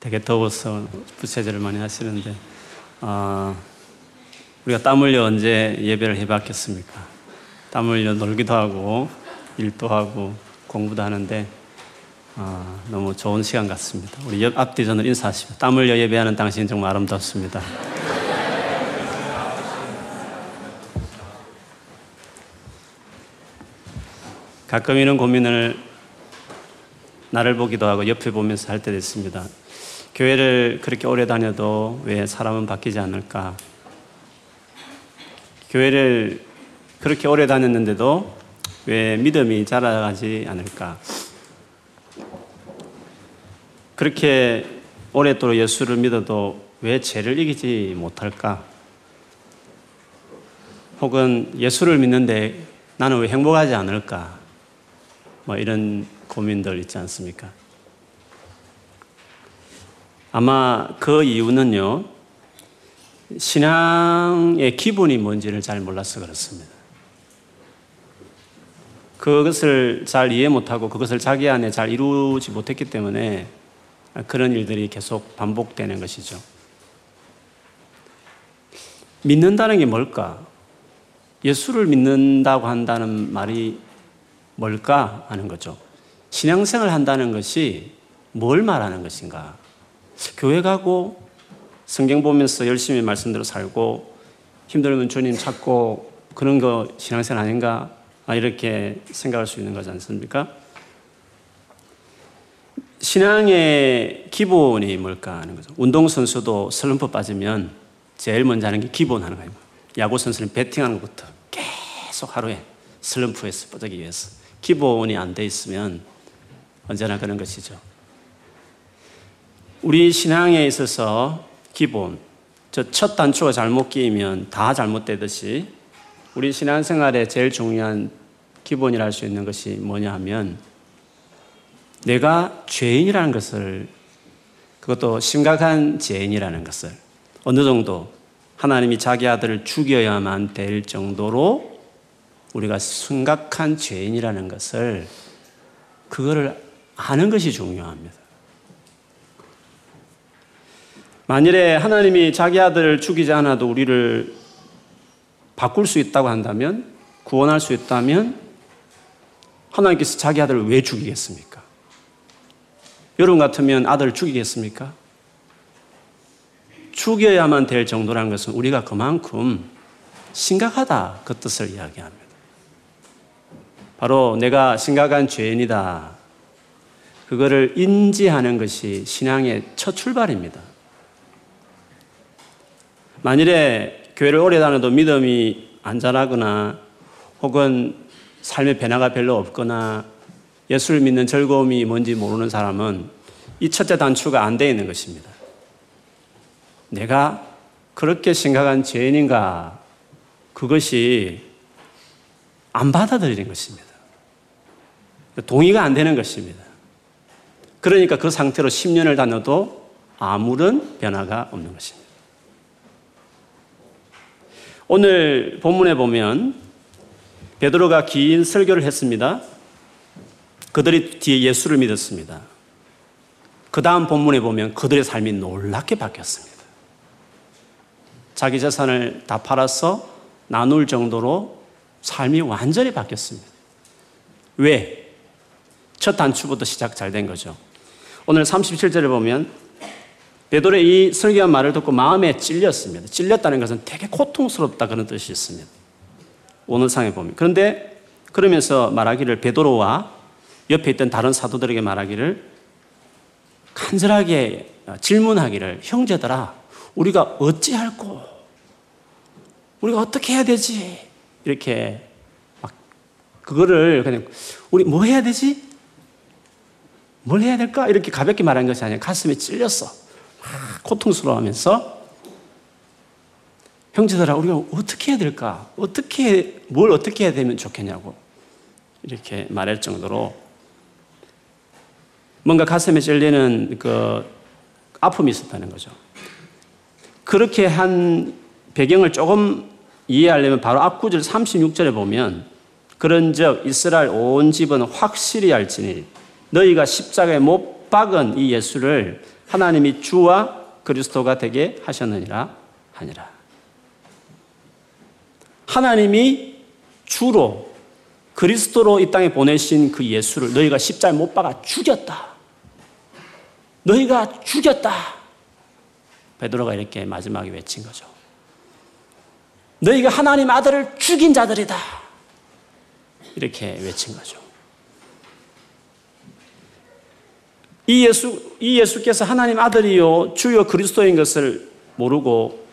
되게 더워서 부채질을 많이 하시는데 어, 우리가 땀 흘려 언제 예배를 해봤겠습니까? 땀 흘려 놀기도 하고 일도 하고 공부도 하는데 어, 너무 좋은 시간 같습니다. 우리 옆 앞뒤 전을 인사하시고 땀 흘려 예배하는 당신 정말 아름답습니다. 가끔 이런 고민을 나를 보기도 하고 옆에 보면서 할 때도 있습니다. 교회를 그렇게 오래 다녀도 왜 사람은 바뀌지 않을까? 교회를 그렇게 오래 다녔는데도 왜 믿음이 자라가지 않을까? 그렇게 오랫도록 예수를 믿어도 왜 죄를 이기지 못할까? 혹은 예수를 믿는데 나는 왜 행복하지 않을까? 뭐 이런 고민들 있지 않습니까? 아마 그 이유는요, 신앙의 기본이 뭔지를 잘 몰라서 그렇습니다. 그것을 잘 이해 못하고 그것을 자기 안에 잘 이루지 못했기 때문에 그런 일들이 계속 반복되는 것이죠. 믿는다는 게 뭘까? 예수를 믿는다고 한다는 말이 뭘까 하는 거죠. 신앙생활 한다는 것이 뭘 말하는 것인가? 교회 가고 성경 보면서 열심히 말씀대로 살고 힘들면 주님 찾고 그런 거 신앙생활 아닌가? 아, 이렇게 생각할 수 있는 거지 않습니까? 신앙의 기본이 뭘까 하는 거죠. 운동선수도 슬럼프 빠지면 제일 먼저 하는 게 기본 하는 거예요. 야구선수는 배팅하는 것부터 계속 하루에 슬럼프에서 빠지기 위해서. 기본이 안 돼 있으면 언제나 그런 것이죠. 우리 신앙에 있어서 기본, 저 첫 단추가 잘못 끼면 다 잘못되듯이 우리 신앙생활에 제일 중요한 기본이라 할 수 있는 것이 뭐냐 하면 내가 죄인이라는 것을 그것도 심각한 죄인이라는 것을 어느 정도 하나님이 자기 아들을 죽여야만 될 정도로 우리가 심각한 죄인이라는 것을 그거를 아는 것이 중요합니다. 만일에 하나님이 자기 아들을 죽이지 않아도 우리를 바꿀 수 있다고 한다면, 구원할 수 있다면, 하나님께서 자기 아들을 왜 죽이겠습니까? 여러분 같으면 아들을 죽이겠습니까? 죽여야만 될 정도라는 것은 우리가 그만큼 심각하다 그 뜻을 이야기합니다. 바로 내가 심각한 죄인이다. 그거를 인지하는 것이 신앙의 첫 출발입니다. 만일에 교회를 오래 다녀도 믿음이 안 자라거나 혹은 삶의 변화가 별로 없거나 예수를 믿는 즐거움이 뭔지 모르는 사람은 이 첫째 단추가 안 되어 있는 것입니다. 내가 그렇게 심각한 죄인인가? 그것이 안 받아들이는 것입니다. 동의가 안 되는 것입니다. 그러니까 그 상태로 10년을 다녀도 아무런 변화가 없는 것입니다. 오늘 본문에 보면 베드로가 긴 설교를 했습니다. 그들이 뒤에 예수를 믿었습니다. 그 다음 본문에 보면 그들의 삶이 놀랍게 바뀌었습니다. 자기 재산을 다 팔아서 나눌 정도로 삶이 완전히 바뀌었습니다. 왜? 첫 단추부터 시작 잘 된 거죠. 오늘 37절을 보면 베드로의 이 설교한 말을 듣고 마음에 찔렸습니다. 찔렸다는 것은 되게 고통스럽다 그런 뜻이 있습니다. 오늘 상에 보면. 그런데 그러면서 말하기를 베드로와 옆에 있던 다른 사도들에게 말하기를 간절하게 질문하기를 형제들아 우리가 어찌할꼬 우리가 어떻게 해야 되지 이렇게 막 그거를 그냥 우리 뭐 해야 되지 뭘 해야 될까 이렇게 가볍게 말한 것이 아니라 가슴에 찔렸어 막 고통스러워하면서 형제들아 우리가 어떻게 해야 될까 어떻게 뭘 어떻게 해야 되면 좋겠냐고 이렇게 말할 정도로 뭔가 가슴에 찔리는 그 아픔이 있었다는 거죠. 그렇게 한 배경을 조금 이해하려면 바로 앞구절 36절에 보면 그런즉 이스라엘 온 집은 확실히 알지니 너희가 십자가에 못 박은 이 예수를 하나님이 주와 그리스도가 되게 하셨느니라 하니라. 하나님이 주로 그리스도로 이 땅에 보내신 그 예수를 너희가 십자에 못 박아 죽였다. 너희가 죽였다. 베드로가 이렇게 마지막에 외친 거죠. 너희가 하나님 아들을 죽인 자들이다. 이렇게 외친 거죠. 이 예수, 이 예수께서 하나님 아들이요, 주요 그리스도인 것을 모르고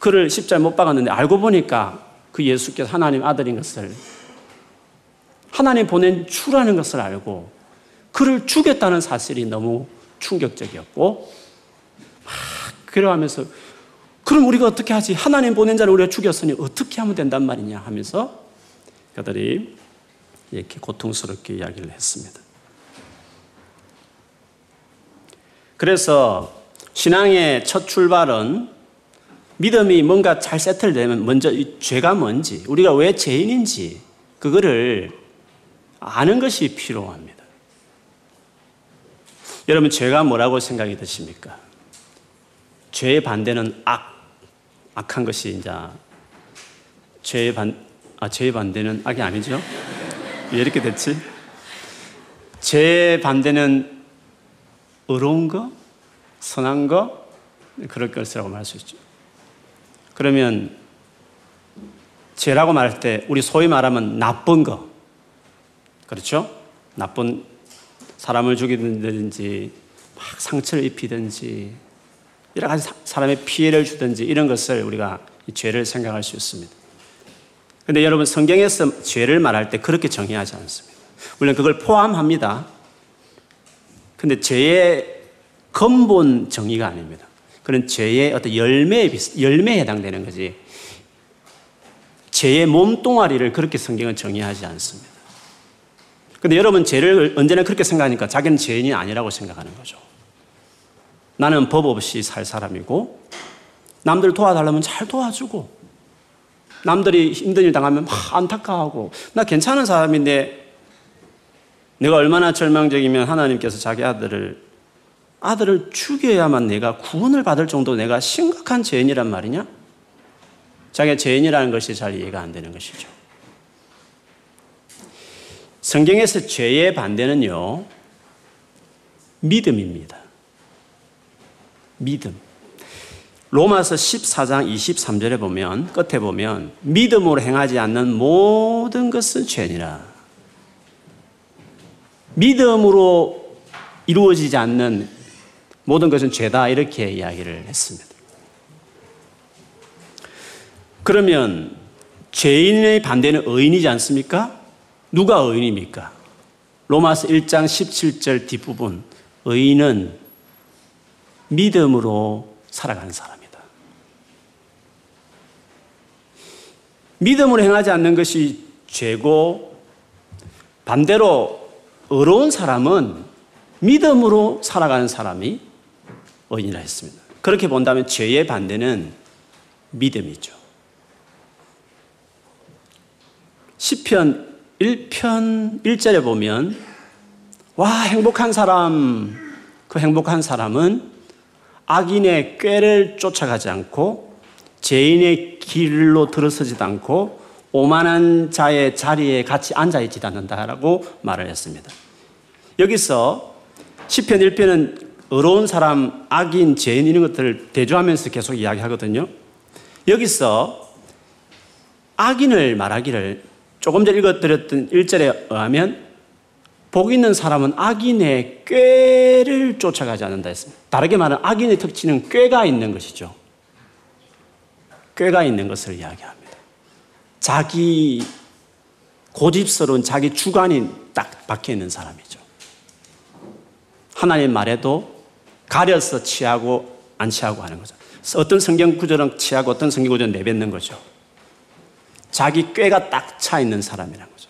그를 십자에 못 박았는데 알고 보니까 그 예수께서 하나님 아들인 것을 하나님 보낸 주라는 것을 알고 그를 죽였다는 사실이 너무 충격적이었고 막 그러하면서 그럼 우리가 어떻게 하지? 하나님 보낸 자를 우리가 죽였으니 어떻게 하면 된단 말이냐 하면서 그들이 이렇게 고통스럽게 이야기를 했습니다. 그래서 신앙의 첫 출발은 믿음이 뭔가 잘 세틀되면 먼저 이 죄가 뭔지, 우리가 왜 죄인인지, 그거를 아는 것이 필요합니다. 여러분, 죄가 뭐라고 생각이 드십니까? 죄의 반대는 악, 악한 것이 이제, 죄의 반, 아, 죄의 반대는 악이 아니죠? 왜 이렇게 됐지? 죄의 반대는 의로운 거, 선한 거, 그럴 것이라고 말할 수 있죠. 그러면 죄라고 말할 때 우리 소위 말하면 나쁜 거. 그렇죠? 나쁜 사람을 죽이든지 막 상처를 입히든지 여러 가지 사람의 피해를 주든지 이런 것을 우리가 죄를 생각할 수 있습니다. 근데 여러분 성경에서 죄를 말할 때 그렇게 정의하지 않습니다. 물론 그걸 포함합니다. 근데 죄의 근본 정의가 아닙니다. 그런 죄의 어떤 열매에, 열매에 해당되는 거지. 죄의 몸뚱아리를 그렇게 성경은 정의하지 않습니다. 근데 여러분 죄를 언제나 그렇게 생각하니까 자기는 죄인이 아니라고 생각하는 거죠. 나는 법 없이 살 사람이고, 남들 도와달라면 잘 도와주고, 남들이 힘든 일 당하면 막 안타까워하고, 나 괜찮은 사람인데, 내가 얼마나 절망적이면 하나님께서 자기 아들을 아들을 죽여야만 내가 구원을 받을 정도 내가 심각한 죄인이란 말이냐? 자기가 죄인이라는 것이 잘 이해가 안 되는 것이죠. 성경에서 죄의 반대는요, 믿음입니다. 믿음. 로마서 14장 23절에 보면, 끝에 보면, 믿음으로 행하지 않는 모든 것은 죄니라. 믿음으로 이루어지지 않는 모든 것은 죄다 이렇게 이야기를 했습니다. 그러면 죄인의 반대는 의인이지 않습니까? 누가 의인입니까? 로마서 1장 17절 뒷부분 의인은 믿음으로 살아가는 사람이다. 믿음으로 행하지 않는 것이 죄고 반대로 의로운 사람은 믿음으로 살아가는 사람이 의인이라 했습니다. 그렇게 본다면 죄의 반대는 믿음이죠. 시편 1편 1절에 보면 와 행복한 사람 그 행복한 사람은 악인의 꾀를 쫓아가지 않고 죄인의 길로 들어서지도 않고 오만한 자의 자리에 같이 앉아 있지 않는다라고 말을 했습니다. 여기서 시편 1편은 의로운 사람, 악인, 죄인 이런 것들을 대조하면서 계속 이야기하거든요. 여기서 악인을 말하기를 조금 전에 읽어드렸던 1절에 의하면 복 있는 사람은 악인의 꾀를 쫓아가지 않는다 했습니다. 다르게 말하면 악인의 특징은 꾀가 있는 것이죠. 꾀가 있는 것을 이야기합니다. 자기 고집스러운 자기 주관이 딱 박혀 있는 사람이죠. 하나님 말에도 가려서 취하고 안 취하고 하는 거죠. 어떤 성경 구조는 취하고 어떤 성경 구조는 내뱉는 거죠. 자기 꾀가 딱 차 있는 사람이라는 거죠.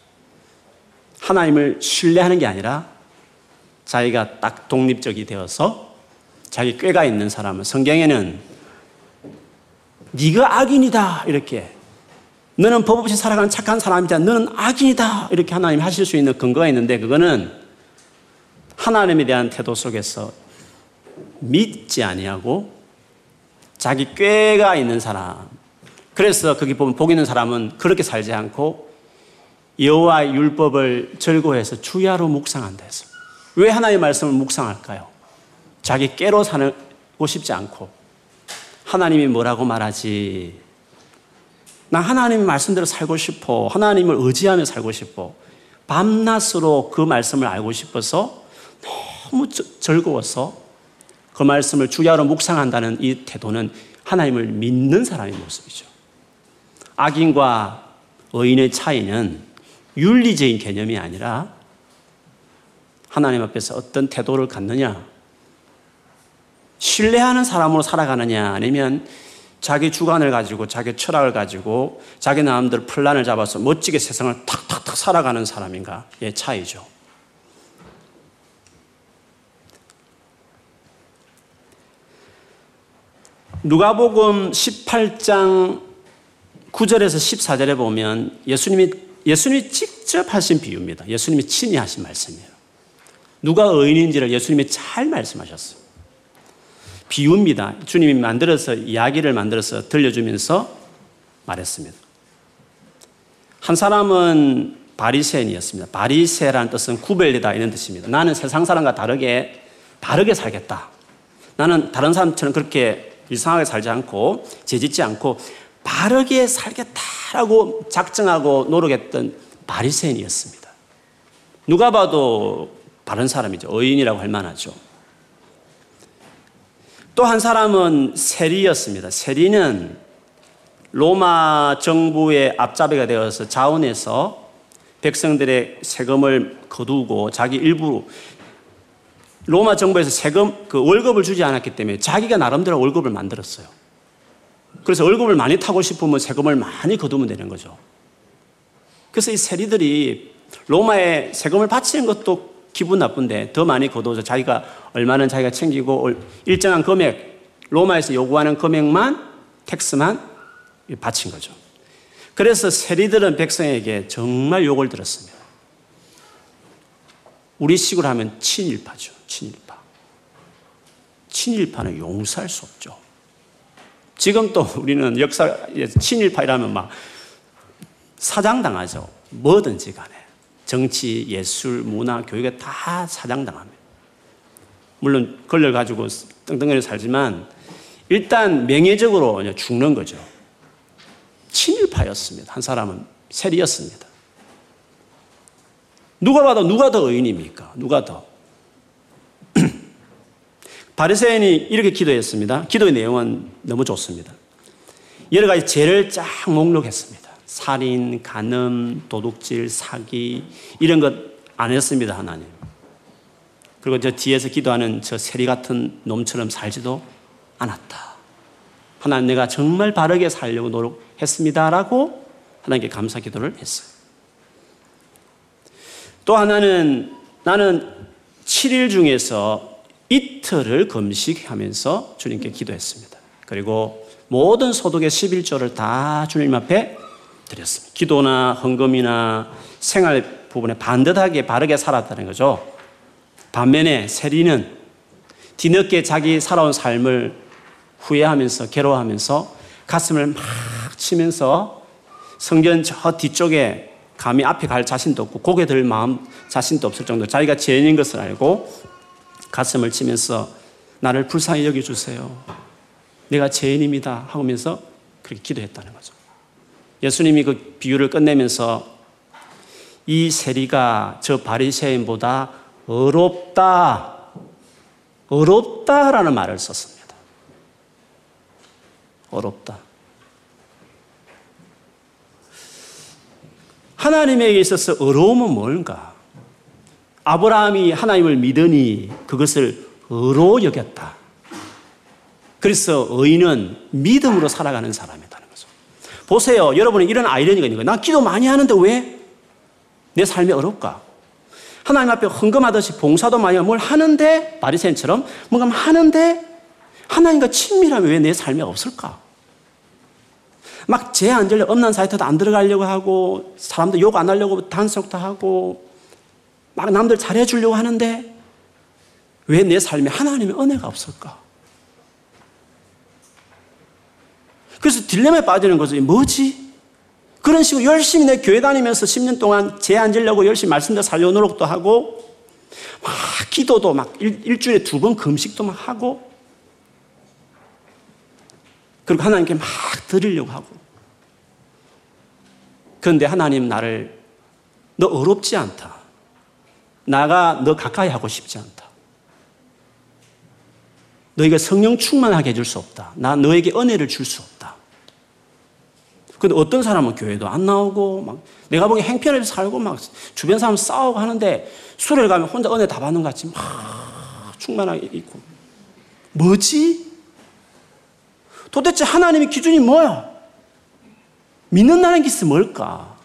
하나님을 신뢰하는 게 아니라 자기가 딱 독립적이 되어서 자기 꾀가 있는 사람은 성경에는 네가 악인이다 이렇게 너는 법 없이 살아가는 착한 사람이다 너는 악인이다 이렇게 하나님 하실 수 있는 근거가 있는데 그거는 하나님에 대한 태도 속에서 믿지 아니하고 자기 꾀가 있는 사람. 그래서 거기 보면 복 있는 사람은 그렇게 살지 않고 여호와의 율법을 즐거워해서 주야로 묵상한다 해서 왜 하나님의 말씀을 묵상할까요? 자기 깨로 살고 싶지 않고 하나님이 뭐라고 말하지? 나 하나님의 말씀대로 살고 싶어. 하나님을 의지하며 살고 싶어. 밤낮으로 그 말씀을 알고 싶어서 너무 즐거워서 그 말씀을 주야로 묵상한다는 이 태도는 하나님을 믿는 사람의 모습이죠. 악인과 의인의 차이는 윤리적인 개념이 아니라 하나님 앞에서 어떤 태도를 갖느냐, 신뢰하는 사람으로 살아가느냐, 아니면 자기 주관을 가지고 자기 철학을 가지고 자기 마음대로 플란을 잡아서 멋지게 세상을 탁탁탁 살아가는 사람인가의 차이죠. 누가복음 18장 9절에서 14절에 보면 예수님이 예수님이 직접 하신 비유입니다. 예수님이 친히 하신 말씀이에요. 누가 의인인지를 예수님이 잘 말씀하셨어요. 비유입니다. 주님이 만들어서 이야기를 만들어서 들려주면서 말했습니다. 한 사람은 바리새인이었습니다. 바리새라는 뜻은 구별되다 이런 뜻입니다. 나는 세상 사람과 다르게 바르게 살겠다. 나는 다른 사람처럼 그렇게 이상하게 살지 않고 죄짓지 않고 바르게 살겠다라고 작정하고 노력했던 바리새인이었습니다. 누가 봐도 바른 사람이죠. 의인이라고 할 만하죠. 또 한 사람은 세리였습니다. 세리는 로마 정부의 앞잡이가 되어서 자원해서 백성들의 세금을 거두고 자기 일부 로마 정부에서 세금 그 월급을 주지 않았기 때문에 자기가 나름대로 월급을 만들었어요. 그래서 월급을 많이 타고 싶으면 세금을 많이 거두면 되는 거죠. 그래서 이 세리들이 로마에 세금을 바치는 것도 기분 나쁜데 더 많이 거둬서 자기가 얼마는 자기가 챙기고 일정한 금액 로마에서 요구하는 금액만 텍스만 바친 거죠. 그래서 세리들은 백성에게 정말 욕을 들었습니다. 우리 식으로 하면 친일파죠. 친일파. 친일파는 용서할 수 없죠. 지금 또 우리는 역사, 친일파이라면 막 사장당하죠. 뭐든지 간에. 정치, 예술, 문화, 교육에 다 사장당합니다. 물론 걸려 가지고 떵떵거리 살지만 일단 명예적으로 죽는 거죠. 친일파였습니다. 한 사람은 세리였습니다. 누가 봐도 누가 더 의인입니까? 누가 더? 바리새인이 이렇게 기도했습니다. 기도의 내용은 너무 좋습니다. 여러 가지 죄를 쫙 목록했습니다. 살인, 간음, 도둑질, 사기 이런 것 안 했습니다 하나님. 그리고 저 뒤에서 기도하는 저 세리 같은 놈처럼 살지도 않았다. 하나님 내가 정말 바르게 살려고 노력했습니다라고 하나님께 감사 기도를 했어요. 또 하나는 나는 7일 중에서 이틀을 금식하면서 주님께 기도했습니다. 그리고 모든 소득의 11조를 다 주님 앞에 드렸습니다. 기도나 헌금이나 생활 부분에 반듯하게 바르게 살았다는 거죠. 반면에 세리는 뒤늦게 자기 살아온 삶을 후회하면서 괴로워하면서 가슴을 막 치면서 성전 저 뒤쪽에 감히 앞에 갈 자신도 없고 고개 들 마음 자신도 없을 정도 자기가 죄인인 것을 알고 가슴을 치면서 나를 불쌍히 여겨주세요. 내가 죄인입니다. 하면서 그렇게 기도했다는 거죠. 예수님이 그 비유를 끝내면서 이 세리가 저 바리새인보다 어렵다, 어렵다라는 말을 썼습니다. 어렵다. 하나님에게 있어서 어려움은 뭘까? 아브라함이 하나님을 믿으니 그것을 의로 여겼다. 그래서 의인은 믿음으로 살아가는 거죠. 보세요. 여러분은 이런 아이러니가 있는 거예요. 나 기도 많이 하는데 왜 내 삶이 어렵까? 하나님 앞에 헌금하듯이 봉사도 많이 하고 뭘 하는데 바리새인처럼 뭔가 하는데 하나님과 친밀하면 왜내 삶에 없을까? 막죄안 들려 엄난 사이트도 안 들어가려고 하고 사람들 욕 안 하려고 단속도 하고 막 남들 잘해주려고 하는데 왜 내 삶에 하나님의 은혜가 없을까? 그래서 딜레마에 빠지는 거죠. 뭐지? 그런 식으로 열심히 내 교회 다니면서 10년 동안 제 앉으려고 열심히 말씀대로 살려 노력도 하고, 막 기도도 막 일, 주일에 두 번 금식도 막 하고, 그리고 하나님께 막 드리려고 하고. 그런데 하나님 나를 너 어렵지 않다. 나가 너 가까이 하고 싶지 않다. 너희가 성령 충만하게 해줄 수 없다. 나 너에게 은혜를 줄 수 없다. 근데 어떤 사람은 교회도 안 나오고, 막 내가 보기에 행편을 살고, 막 주변 사람 싸우고 하는데, 술을 가면 혼자 은혜 다 받는 것 같이 막 충만하게 있고. 뭐지? 도대체 하나님의 기준이 뭐야? 믿는다는 것이 뭘까?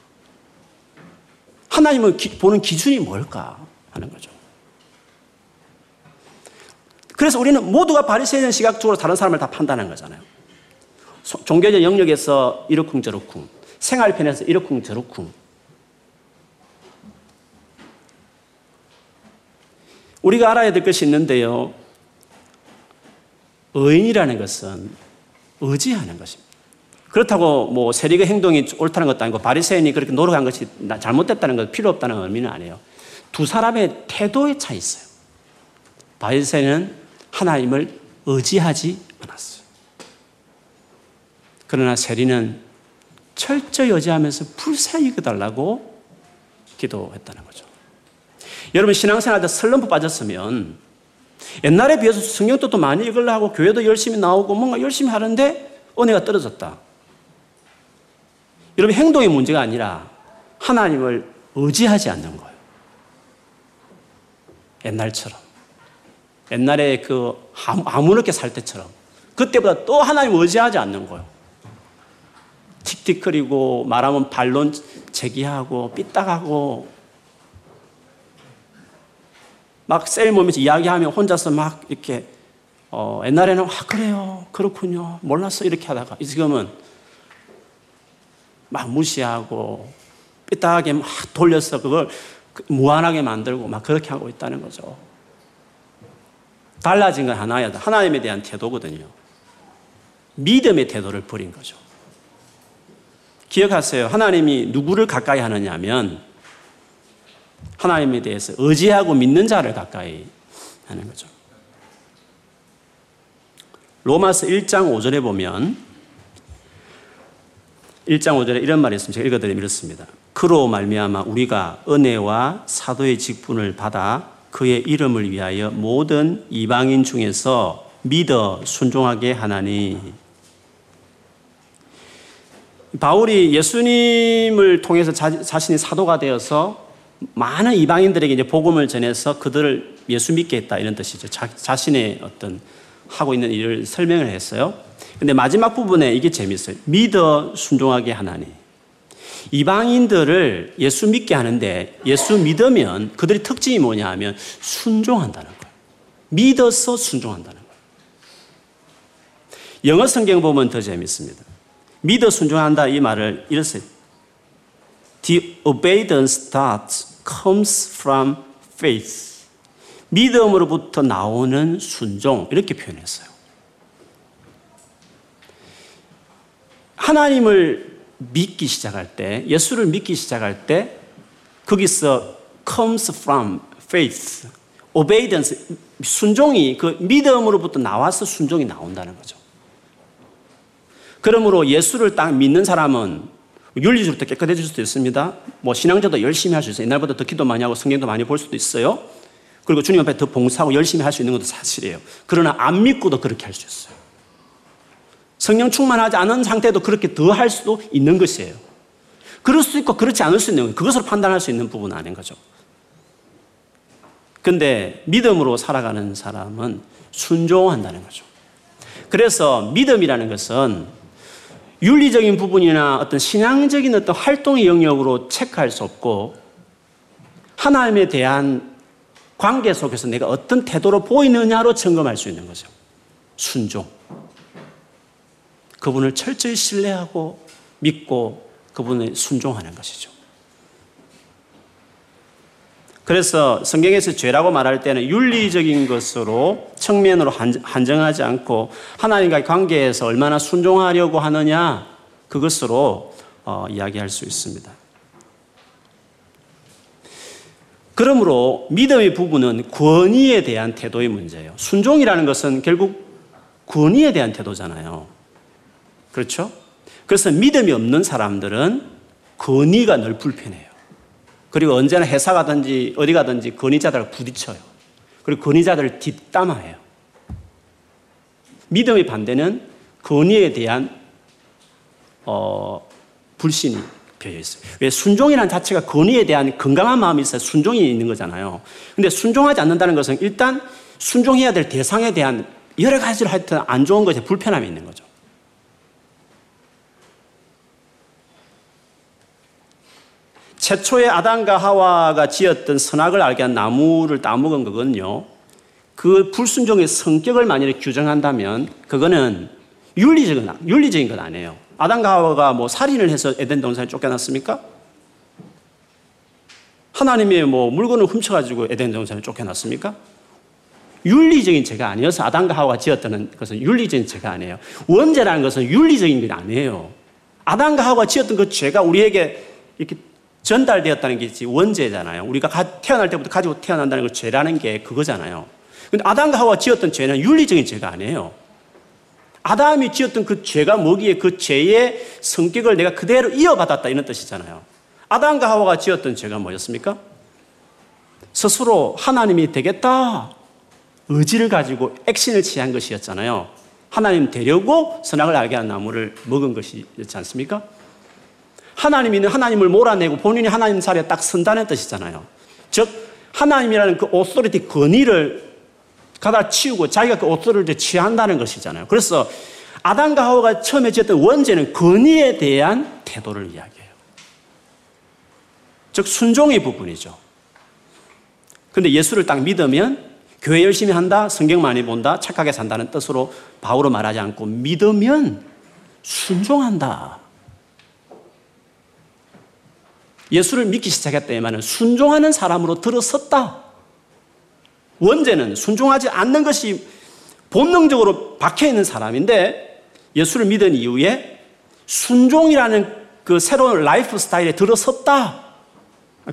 하나님을 보는 기준이 뭘까? 하는 거죠. 그래서 우리는 모두가 바리새인 시각적으로 다른 사람을 다 판단한 거잖아요. 종교적 영역에서 이러쿵 저러쿵, 생활편에서 이러쿵 저러쿵. 우리가 알아야 될 것이 있는데요. 의인이라는 것은 의지하는 것입니다. 그렇다고 뭐 세리의 행동이 옳다는 것도 아니고 바리새인이 그렇게 노력한 것이 잘못됐다는 것 필요 없다는 의미는 아니에요. 두 사람의 태도에 차 있어요. 바리새인은 하나님을 의지하지 않았어요. 그러나 세리는 철저히 의지하면서 불쌍히 그달라고 기도했다는 거죠. 여러분 신앙생활 때 슬럼프 빠졌으면 옛날에 비해서 성경도 또 많이 읽으려 하고 교회도 열심히 나오고 뭔가 열심히 하는데 은혜가 떨어졌다. 여러분 행동의 문제가 아니라 하나님을 의지하지 않는 거예요. 옛날처럼. 옛날에 그 아무렇게 살 때처럼. 그때보다 또 하나님 의지하지 않는 거예요. 틱틱거리고 말하면 반론 제기하고 삐딱하고 막셀 모면서 이야기하면 혼자서 막 이렇게 어, 옛날에는 아 그래요 그렇군요 몰랐어 이렇게 하다가 지금은 막 무시하고 삐딱하게 막 돌려서 그걸 무한하게 만들고 막 그렇게 하고 있다는 거죠. 달라진 건 하나야. 하나님에 대한 태도거든요. 믿음의 태도를 버린 거죠. 기억하세요. 하나님이 누구를 가까이 하느냐면 하나님에 대해서 의지하고 믿는 자를 가까이 하는 거죠. 로마서 1장 5절에 보면 1장 5절에 이런 말이 있습니다. 제가 읽어드리면 이렇습니다. 그로 말미암아 우리가 은혜와 사도의 직분을 받아 그의 이름을 위하여 모든 이방인 중에서 믿어 순종하게 하나니 바울이 예수님을 통해서 자, 신이 사도가 되어서 많은 이방인들에게 이제 복음을 전해서 그들을 예수 믿게 했다 이런 뜻이죠. 자, 신의 어떤 하고 있는 일을 설명을 했어요. 근데 마지막 부분에 이게 재밌어요. 믿어 순종하게 하나니. 이방인들을 예수 믿게 하는데 예수 믿으면 그들의 특징이 뭐냐 하면 순종한다는 거예요. 믿어서 순종한다는 거예요. 영어 성경 보면 더 재밌습니다. 믿어 순종한다 이 말을 이렇게 The obedience that comes from faith. 믿음으로부터 나오는 순종 이렇게 표현했어요. 하나님을 믿기 시작할 때, 예수를 믿기 시작할 때, 거기서 comes from faith, obedience, 순종이 그 믿음으로부터 나와서 순종이 나온다는 거죠. 그러므로 예수를 딱 믿는 사람은 윤리적으로 깨끗해질 수도 있습니다. 뭐 신앙자도 열심히 할 수 있어요. 옛날보다 더 기도 많이 하고 성경도 많이 볼 수도 있어요. 그리고 주님 앞에 더 봉사하고 열심히 할 수 있는 것도 사실이에요. 그러나 안 믿고도 그렇게 할 수 있어요. 성령 충만하지 않은 상태도 그렇게 더 할 수도 있는 것이에요. 그럴 수 있고 그렇지 않을 수 있는 거예요. 그것을 판단할 수 있는 부분은 아닌 거죠. 근데 믿음으로 살아가는 사람은 순종한다는 거죠. 그래서 믿음이라는 것은 윤리적인 부분이나 어떤 신앙적인 어떤 활동의 영역으로 체크할 수 없고 하나님에 대한 관계 속에서 내가 어떤 태도로 보이느냐로 점검할 수 있는 거죠. 순종. 그분을 철저히 신뢰하고 믿고 그분에 순종하는 것이죠. 그래서 성경에서 죄라고 말할 때는 윤리적인 것으로 측면으로 한정하지 않고 하나님과의 관계에서 얼마나 순종하려고 하느냐 그것으로 어, 이야기할 수 있습니다. 그러므로 믿음의 부분은 권위에 대한 태도의 문제예요. 순종이라는 것은 결국 권위에 대한 태도잖아요. 그렇죠? 그래서 믿음이 없는 사람들은 권위가 늘 불편해요. 그리고 언제나 회사 가든지 어디 가든지 권위자들과 부딪혀요. 그리고 권위자들을 뒷담화해요. 믿음의 반대는 권위에 대한 어, 불신이 배어 있어요. 왜 순종이라는 자체가 권위에 대한 건강한 마음이 있어야 순종이 있는 거잖아요. 근데 순종하지 않는다는 것은 일단 순종해야 될 대상에 대한 여러 가지를 하여튼 안 좋은 것에 불편함이 있는 거죠. 최초의 아담과 하와가 지었던 선악을 알게 한 나무를 따먹은 그건요. 그 불순종의 성격을 만약에 규정한다면 그거는 윤리적인, 윤리적인 건 아니에요. 아담과 하와가 뭐 살인을 해서 에덴 동산에 쫓겨났습니까? 하나님의 뭐 물건을 훔쳐가지고 에덴 동산에 쫓겨났습니까? 윤리적인 죄가 아니어서 아담과 하와가 지었다는 것은 윤리적인 죄가 아니에요. 원죄라는 것은 윤리적인 게 아니에요. 아담과 하와가 지었던 그 죄가 우리에게 이렇게 전달되었다는 게 원죄잖아요. 우리가 태어날 때부터 가지고 태어난다는 걸 죄라는 게 그거잖아요. 근데 아담과 하와 지었던 죄는 윤리적인 죄가 아니에요. 아담이 지었던 그 죄가 뭐기에 그 죄의 성격을 내가 그대로 이어받았다 이런 뜻이잖아요. 아담과 하와가 지었던 죄가 뭐였습니까? 스스로 하나님이 되겠다 의지를 가지고 액션을 취한 것이었잖아요. 하나님 되려고 선악을 알게 한 나무를 먹은 것이었지 않습니까? 하나님이 하나님을 몰아내고 본인이 하나님 자리에 딱 선다는 뜻이잖아요. 즉 하나님이라는 그 오소리티 권위를 가다 치우고 자기가 그 오소리를 취한다는 것이잖아요. 그래서 아담과 하와가 처음에 지었던 원죄는 권위에 대한 태도를 이야기해요. 즉 순종의 부분이죠. 근데 예수를 딱 믿으면 교회 열심히 한다, 성경 많이 본다, 착하게 산다는 뜻으로 바울은 말하지 않고 믿으면 순종한다. 예수를 믿기 시작했다면 순종하는 사람으로 들어섰다. 원죄는 순종하지 않는 것이 본능적으로 박혀 있는 사람인데 예수를 믿은 이후에 순종이라는 그 새로운 라이프 스타일에 들어섰다.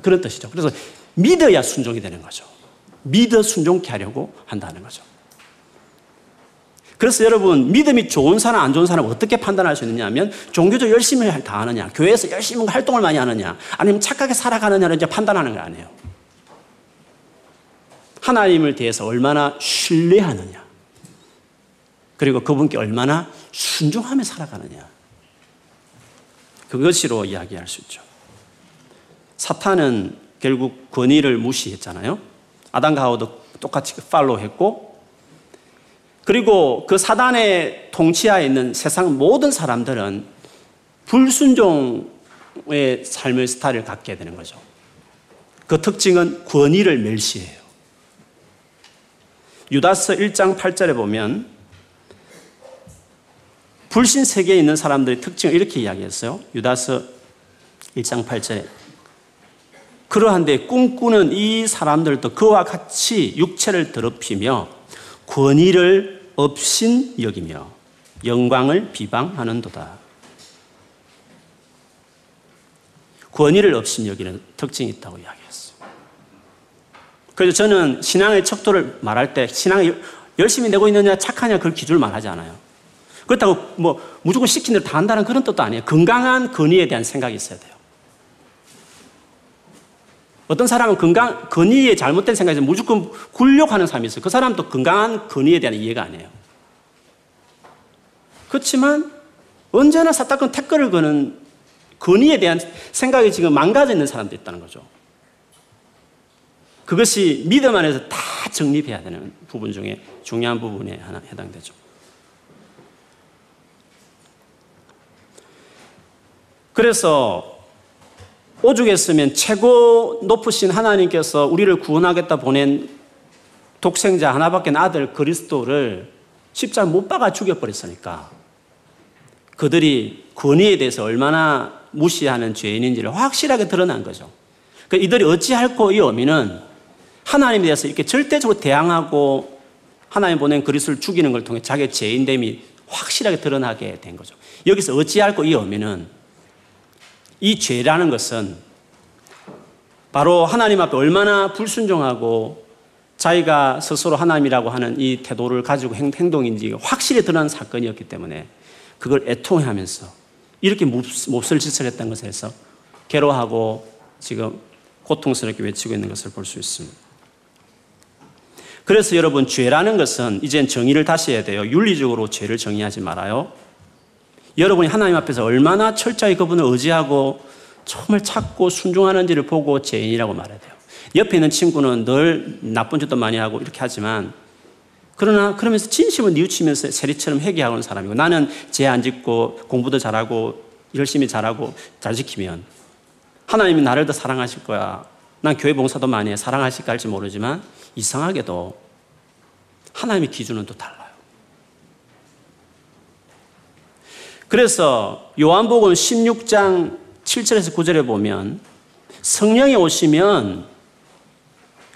그런 뜻이죠. 그래서 믿어야 순종이 되는 거죠. 믿어 순종케 하려고 한다는 거죠. 그래서 여러분 믿음이 좋은 사람 안 좋은 사람 어떻게 판단할 수 있느냐 하면 종교적 열심히 다 하느냐 교회에서 열심히 활동을 많이 하느냐 아니면 착하게 살아가느냐를 이제 판단하는 거 아니에요. 하나님을 대해서 얼마나 신뢰하느냐 그리고 그분께 얼마나 순종하며 살아가느냐 그것으로 이야기할 수 있죠. 사탄은 결국 권위를 무시했잖아요. 아담과 하와도 똑같이 팔로우했고 그리고 그 사단의 통치하에 있는 세상 모든 사람들은 불순종의 삶의 스타일을 갖게 되는 거죠. 그 특징은 권위를 멸시해요. 유다서 1장 8절에 보면 불신 세계에 있는 사람들의 특징을 이렇게 이야기했어요. 유다서 1장 8절에 그러한데 꿈꾸는 이 사람들도 그와 같이 육체를 더럽히며 권위를 없인 여기며 영광을 비방하는도다. 권위를 없인 여기는 특징이 있다고 이야기했어요. 그래서 저는 신앙의 척도를 말할 때 신앙을 열심히 내고 있느냐 착하냐 그걸 기준을 말하지 않아요. 그렇다고 뭐 무조건 시킨 대로 다 한다는 그런 뜻도 아니에요. 건강한 권위에 대한 생각이 있어야 돼요. 어떤 사람은 건강, 건의에 잘못된 생각에서 무조건 굴욕하는 사람이 있어요. 그 사람도 건강한 건의에 대한 이해가 아니에요. 그렇지만 언제나 사타건 태클을 거는 건의에 대한 생각이 지금 망가져 있는 사람도 있다는 거죠. 그것이 믿음 안에서 다 정립해야 되는 부분 중에 중요한 부분에 하나 해당되죠. 그래서 오죽했으면 최고 높으신 하나님께서 우리를 구원하겠다 보낸 독생자 하나밖에 아들 그리스도를 십자가 못 박아 죽여버렸으니까 그들이 권위에 대해서 얼마나 무시하는 죄인인지를 확실하게 드러난 거죠. 그러니까 이들이 어찌할꼬 이 어미는 하나님에 대해서 이렇게 절대적으로 대항하고 하나님 보낸 그리스도를 죽이는 걸 통해 자기의 죄인됨이 확실하게 드러나게 된 거죠. 여기서 어찌할고 이 의미는 이 죄라는 것은 바로 하나님 앞에 얼마나 불순종하고 자기가 스스로 하나님이라고 하는 이 태도를 가지고 행동인지 확실히 드러난 사건이었기 때문에 그걸 애통해하면서 이렇게 몹쓸 짓을 했던 것에서 괴로워하고 지금 고통스럽게 외치고 있는 것을 볼 수 있습니다. 그래서 여러분 죄라는 것은 이젠 정의를 다시 해야 돼요. 윤리적으로 죄를 정의하지 말아요. 여러분이 하나님 앞에서 얼마나 철저히 그분을 의지하고 정말 찾고 순종하는지를 보고 죄인이라고 말해야 돼요. 옆에 있는 친구는 늘 나쁜 짓도 많이 하고 이렇게 하지만 그러나 그러면서 진심을 뉘우치면서 세리처럼 회개하는 사람이고 나는 죄 안 짓고 공부도 잘하고 열심히 잘하고 잘 지키면 하나님이 나를 더 사랑하실 거야. 난 교회 봉사도 많이 해. 사랑하실까 할지 모르지만 이상하게도 하나님의 기준은 또 달라요. 그래서 요한복음 16장 7절에서 9절에 보면 성령이 오시면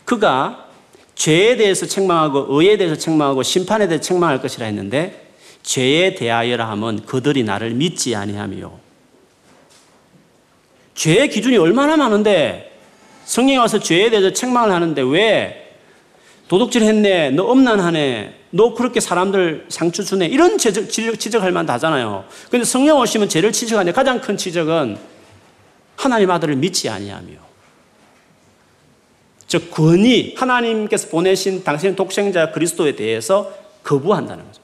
그가 죄에 대해서 책망하고 의에 대해서 책망하고 심판에 대해서 책망할 것이라 했는데 죄에 대하여라 하면 그들이 나를 믿지 아니하며 죄의 기준이 얼마나 많은데 성령이 와서 죄에 대해서 책망을 하는데 왜 도둑질 했네, 너 엄난하네, 너 그렇게 사람들 상처 주네, 이런 지적, 지적 할 만도 하잖아요. 근데 성령 오시면 죄를 지적하는데 가장 큰 지적은 하나님 아들을 믿지 아니하며 즉 권위 하나님께서 보내신 당신의 독생자 그리스도에 대해서 거부한다는 거죠.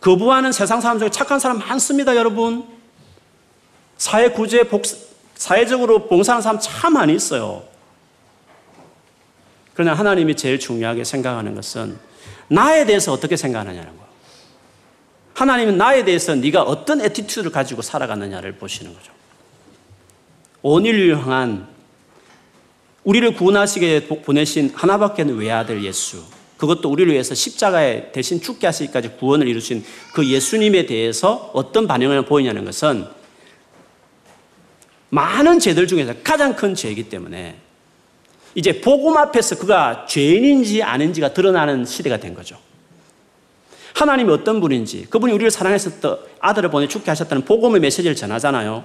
거부하는 세상 사람 중에 착한 사람 많습니다, 여러분. 사회 구제 복 사회적으로 봉사하는 사람 참 많이 있어요. 그러나 하나님이 제일 중요하게 생각하는 것은 나에 대해서 어떻게 생각하느냐는 거예요. 하나님은 나에 대해서 네가 어떤 attitude를 가지고 살아가느냐를 보시는 거죠. 온인을 향한 우리를 구원하시게 보내신 하나밖에 는 외아들 예수. 그것도 우리를 위해서 십자가에 대신 죽게 하시기까지 구원을 이루신 그 예수님에 대해서 어떤 반응을 보이냐는 것은 많은 죄들 중에서 가장 큰 죄이기 때문에 이제 복음 앞에서 그가 죄인인지 아닌지가 드러나는 시대가 된 거죠. 하나님이 어떤 분인지, 그분이 우리를 사랑했었던 아들을 보내 죽게 하셨다는 복음의 메시지를 전하잖아요.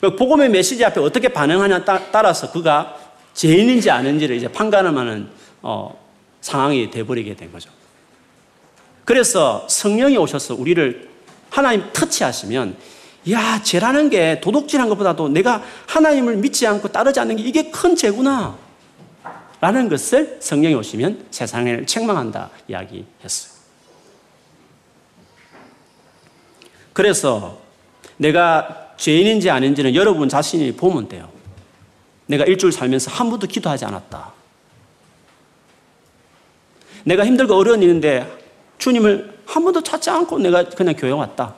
그 복음의 메시지 앞에 어떻게 반응하냐 따라서 그가 죄인인지 아닌지를 이제 판가름하는 어, 상황이 돼버리게 된 거죠. 그래서 성령이 오셔서 우리를 하나님 터치하시면 야 죄라는 게 도둑질한 것보다도 내가 하나님을 믿지 않고 따르지 않는 게 이게 큰 죄구나 라는 것을 성령이 오시면 세상을 책망한다 이야기했어요. 그래서 내가 죄인인지 아닌지는 여러분 자신이 보면 돼요. 내가 일주일 살면서 한 번도 기도하지 않았다. 내가 힘들고 어려운 일인데 주님을 한 번도 찾지 않고 내가 그냥 교회 왔다.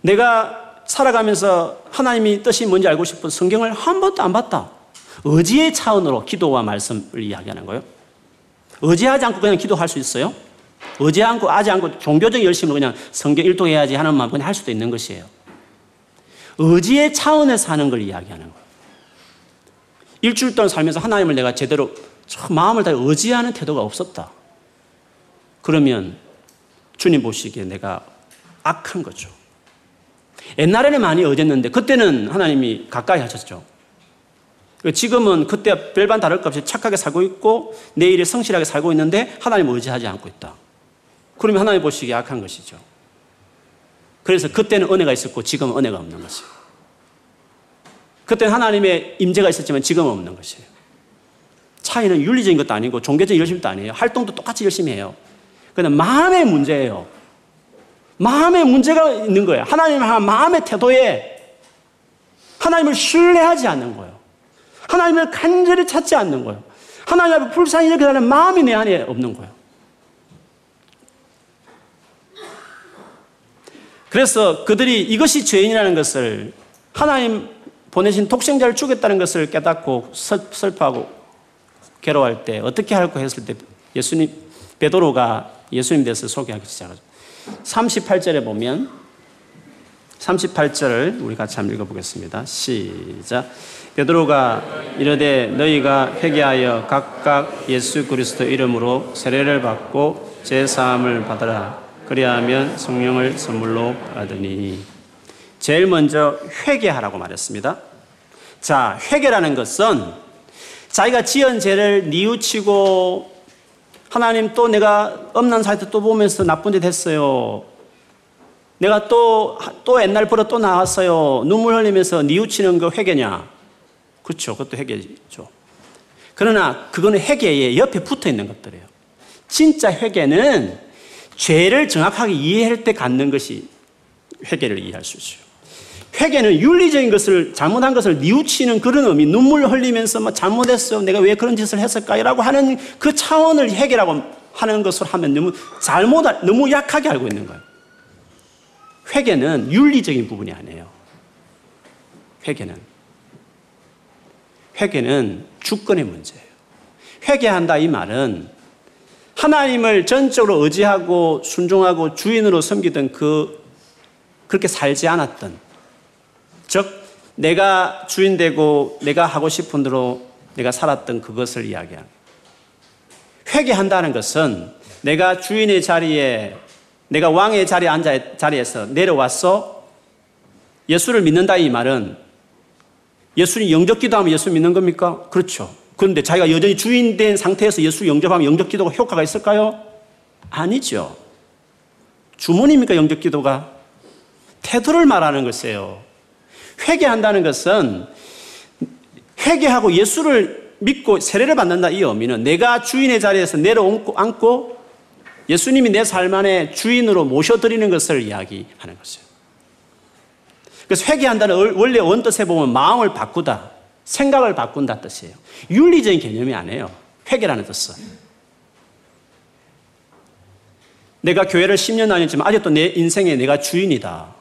내가 살아가면서 하나님이 뜻이 뭔지 알고 싶은 성경을 한 번도 안 봤다. 의지의 차원으로 기도와 말씀을 이야기하는 거예요. 의지하지 않고 그냥 기도할 수 있어요? 의지하지 않고, 하지 않고 종교적 열심으로 그냥 성경 일독해야지 하는 마음 그냥 할 수도 있는 것이에요. 의지의 차원에서 하는 걸 이야기하는 거예요. 일주일 동안 살면서 하나님을 내가 제대로 마음을 다 의지하는 태도가 없었다. 그러면 주님 보시기에 내가 악한 거죠. 옛날에는 많이 의지했는데 그때는 하나님이 가까이 하셨죠. 지금은 그때 별반 다를 것 없이 착하게 살고 있고 내 일에 성실하게 살고 있는데 하나님을 의지하지 않고 있다. 그러면 하나님 보시기에 악한 것이죠. 그래서 그때는 은혜가 있었고 지금은 은혜가 없는 것이에요. 그때는 하나님의 임재가 있었지만 지금은 없는 것이에요. 차이는 윤리적인 것도 아니고 종교적인 열심도 아니에요. 활동도 똑같이 열심히 해요. 그냥 마음의 문제예요. 마음의 문제가 있는 거예요. 하나님 한 마음의 태도에 하나님을 신뢰하지 않는 거예요. 하나님을 간절히 찾지 않는 거예요. 하나님 앞에 불쌍히 하는 마음이 내 안에 없는 거예요. 그래서 그들이 이것이 죄인이라는 것을 하나님 보내신 독생자를 죽였다는 것을 깨닫고 슬퍼하고 괴로워할 때 어떻게 할까 했을 때 예수님 베드로가 예수님 대해서 소개하기 시작하죠. 38절에 보면 38절을 우리 같이 한번 읽어보겠습니다. 시작. 베드로가 이르되 너희가 회개하여 각각 예수 그리스도 이름으로 세례를 받고 제 사함을 받으라. 그리하면 성령을 선물로 받으니. 제일 먼저 회개하라고 말했습니다. 자, 회개라는 것은 자기가 지은 죄를 뉘우치고 하나님 또 내가 엄난 사이트 또 보면서 나쁜 짓 했어요. 내가 또, 또 옛날 버릇 또 나왔어요. 눈물 흘리면서 뉘우치는 거 회개냐? 그렇죠. 그것도 회개죠. 그러나 그거는 회개의 옆에 붙어 있는 것들이에요. 진짜 회개는 죄를 정확하게 이해할 때 갖는 것이 회개를 이해할 수 있어요. 회개는 윤리적인 것을 잘못한 것을 뉘우치는 그런 의미, 눈물 흘리면서 뭐 잘못했어, 내가 왜 그런 짓을 했을까라고 하는 그 차원을 회개라고 하는 것을 하면 너무 잘못, 너무 약하게 알고 있는 거예요. 회개는 윤리적인 부분이 아니에요. 회개는 회개는 주권의 문제예요. 회개한다 이 말은 하나님을 전적으로 의지하고 순종하고 주인으로 섬기던 그 그렇게 살지 않았던 즉 내가 주인 되고 내가 하고 싶은 대로 내가 살았던 그것을 이야기합니다. 회개한다는 것은 내가 주인의 자리에 내가 왕의 자리에 앉아 자리에서 내려와서 예수를 믿는다 이 말은 예수님 영접 기도하면 예수 믿는 겁니까? 그렇죠. 그런데 자기가 여전히 주인 된 상태에서 예수 영접하면 영접 기도가 효과가 있을까요? 아니죠. 주문입니까 영접 기도가? 태도를 말하는 것이에요. 회개한다는 것은 회개하고 예수를 믿고 세례를 받는다 이 의미는 내가 주인의 자리에서 내려앉고 예수님이 내 삶 안에 주인으로 모셔드리는 것을 이야기하는 것이에요. 그래서 회개한다는 원래 원뜻에 보면 마음을 바꾸다, 생각을 바꾼다 뜻이에요. 윤리적인 개념이 아니에요. 회개라는 뜻은. 내가 교회를 10년 다녔지만 아직도 내 인생에 내가 주인이다.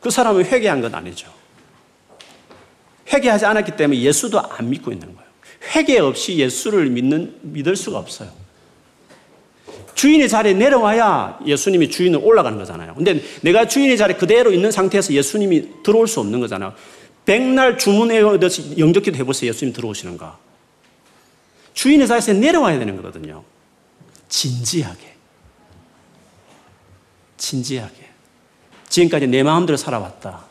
그 사람은 회개한 건 아니죠. 회개하지 않았기 때문에 예수도 안 믿고 있는 거예요. 회개 없이 예수를 믿는, 믿을 수가 없어요. 주인의 자리에 내려와야 예수님이 주인으로 올라가는 거잖아요. 근데 내가 주인의 자리에 그대로 있는 상태에서 예수님이 들어올 수 없는 거잖아요. 백날 주문해듯이 영접기도 해보세요. 예수님 들어오시는가. 주인의 자리에서 내려와야 되는 거거든요. 진지하게. 진지하게. 지금까지 내 마음대로 살아왔다.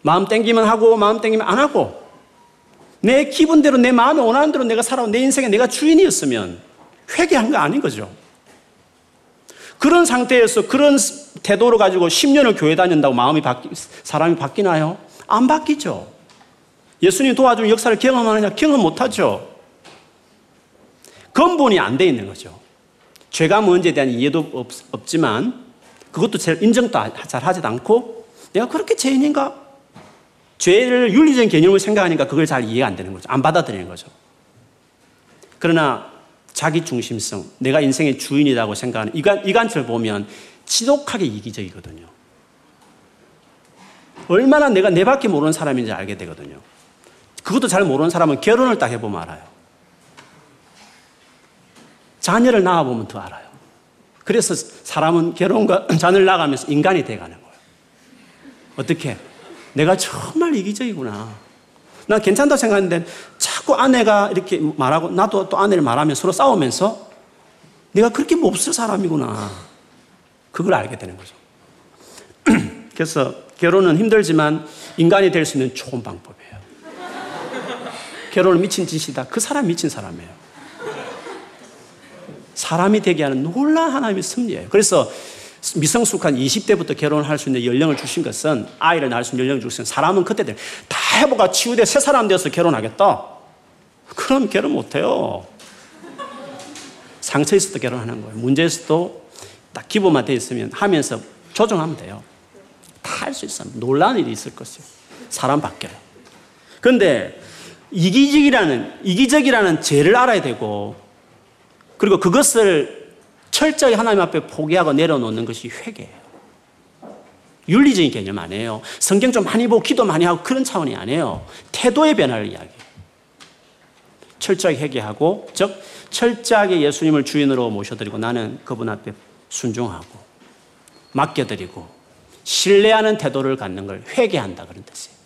마음 땡기면 하고 마음 땡기면 안 하고 내 기분대로 내 마음에 원하는 대로 내가 살아온 내 인생에 내가 주인이었으면 회개한 거 아닌 거죠. 그런 상태에서 그런 태도를 가지고 10년을 교회 다닌다고 마음이 바뀌, 사람이 바뀌나요? 안 바뀌죠. 예수님 도와준 역사를 경험하느냐? 경험 못 하죠. 근본이 안 돼 있는 거죠. 죄가 뭔지에 대한 이해도 없, 없지만 그것도 잘 인정도 잘 하지도 않고 내가 그렇게 죄인인가? 죄를 윤리적인 개념을 생각하니까 그걸 잘 이해가 안 되는 거죠. 안 받아들이는 거죠. 그러나 자기 중심성, 내가 인생의 주인이라고 생각하는 이관, 이관철 보면 지독하게 이기적이거든요. 얼마나 내가 내 밖에 모르는 사람인지 알게 되거든요. 그것도 잘 모르는 사람은 결혼을 딱 해보면 알아요. 자녀를 낳아보면 더 알아요. 그래서 사람은 결혼과 자녀를 낳아가면서 인간이 돼가는 거예요. 어떻게? 내가 정말 이기적이구나. 난 괜찮다 생각했는데 자꾸 아내가 이렇게 말하고 나도 또 아내를 말하면 서로 싸우면서 내가 그렇게 몹쓸 사람이구나. 그걸 알게 되는 거죠. 그래서 결혼은 힘들지만 인간이 될 수 있는 좋은 방법이에요. 결혼은 미친 짓이다. 그 사람 미친 사람이에요. 사람이 되게 하는 놀라운 하나님의 섭리예요. 그래서 미성숙한 20대부터 결혼할 수 있는 연령을 주신 것은 아이를 낳을 수 있는 연령을 주신 사람은 그때 다 해보가 치유돼 새 사람 되어서 결혼하겠다. 그럼 결혼 못해요. 상처 있어도 결혼하는 거예요. 문제 있어도 딱 기본만 돼 있으면 하면서 조정하면 돼요. 다 할 수 있어요. 놀라운 일이 있을 것이요. 사람 바뀌어요. 그런데 이기적이라는, 이기적이라는 죄를 알아야 되고 그리고 그것을 철저히 하나님 앞에 포기하고 내려놓는 것이 회개예요. 윤리적인 개념 아니에요. 성경 좀 많이 보고 기도 많이 하고 그런 차원이 아니에요. 태도의 변화를 이야기해요. 철저하게 회개하고, 즉, 철저하게 예수님을 주인으로 모셔드리고 나는 그분 앞에 순종하고, 맡겨드리고, 신뢰하는 태도를 갖는 걸 회개한다 그런 뜻이에요.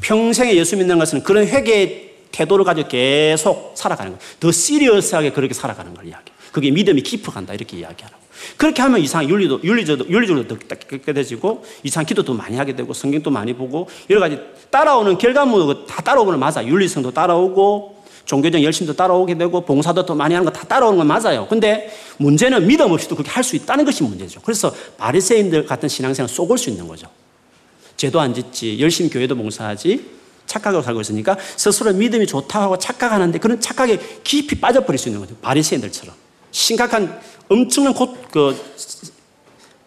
평생에 예수 믿는 것은 그런 회개의 태도를 가지고 계속 살아가는 거예요. 더 시리어스하게 그렇게 살아가는 걸 이야기해요. 그게 믿음이 깊어간다 이렇게 이야기하라고. 그렇게 하면 이상 윤리도 윤리적으로 윤리적으로 더 깨끗해지고 이상 기도도 많이 하게 되고 성경도 많이 보고 여러 가지 따라오는 결과물도 다 따라오는 맞아. 윤리성도 따라오고 종교적 열심도 따라오게 되고 봉사도 더 많이 하는 거 다 따라오는 건 맞아요. 근데 문제는 믿음 없이도 그렇게 할 수 있다는 것이 문제죠. 그래서 바리새인들 같은 신앙생활 쏘을 수 있는 거죠. 죄도 안 짓지, 열심히 교회도 봉사하지, 착각하고 살고 있으니까 스스로 믿음이 좋다고 착각하는데 그런 착각에 깊이 빠져버릴 수 있는 거죠. 바리새인들처럼. 심각한 엄청난 곧, 그,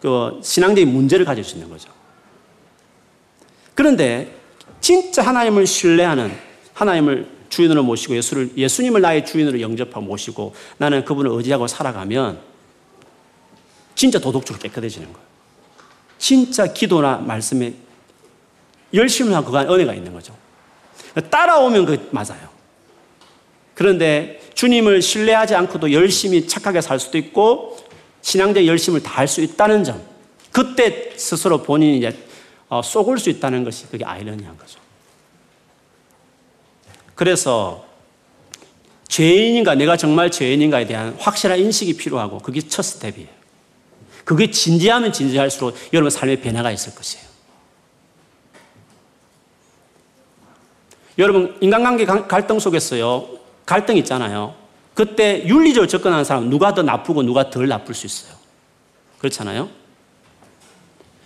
그 신앙적인 문제를 가질 수 있는 거죠. 그런데 진짜 하나님을 신뢰하는 하나님을 주인으로 모시고 예수를, 예수님을 나의 주인으로 영접하고 모시고 나는 그분을 의지하고 살아가면 진짜 도덕적으로 깨끗해지는 거예요. 진짜 기도나 말씀에 열심히 하고 그 은혜가 있는 거죠. 따라오면 그 맞아요. 그런데 주님을 신뢰하지 않고도 열심히 착하게 살 수도 있고 신앙적 열심을 다할 수 있다는 점. 그때 스스로 본인이 이제 어, 쏘을 수 있다는 것이 그게 아이러니한 거죠. 그래서 죄인인가 내가 정말 죄인인가에 대한 확실한 인식이 필요하고 그게 첫 스텝이에요. 그게 진지하면 진지할수록 여러분 삶의 변화가 있을 것이에요. 여러분 인간관계 갈등 속에서요 갈등 있잖아요. 그때 윤리적으로 접근하는 사람 누가 더 나쁘고 누가 덜 나쁠 수 있어요. 그렇잖아요.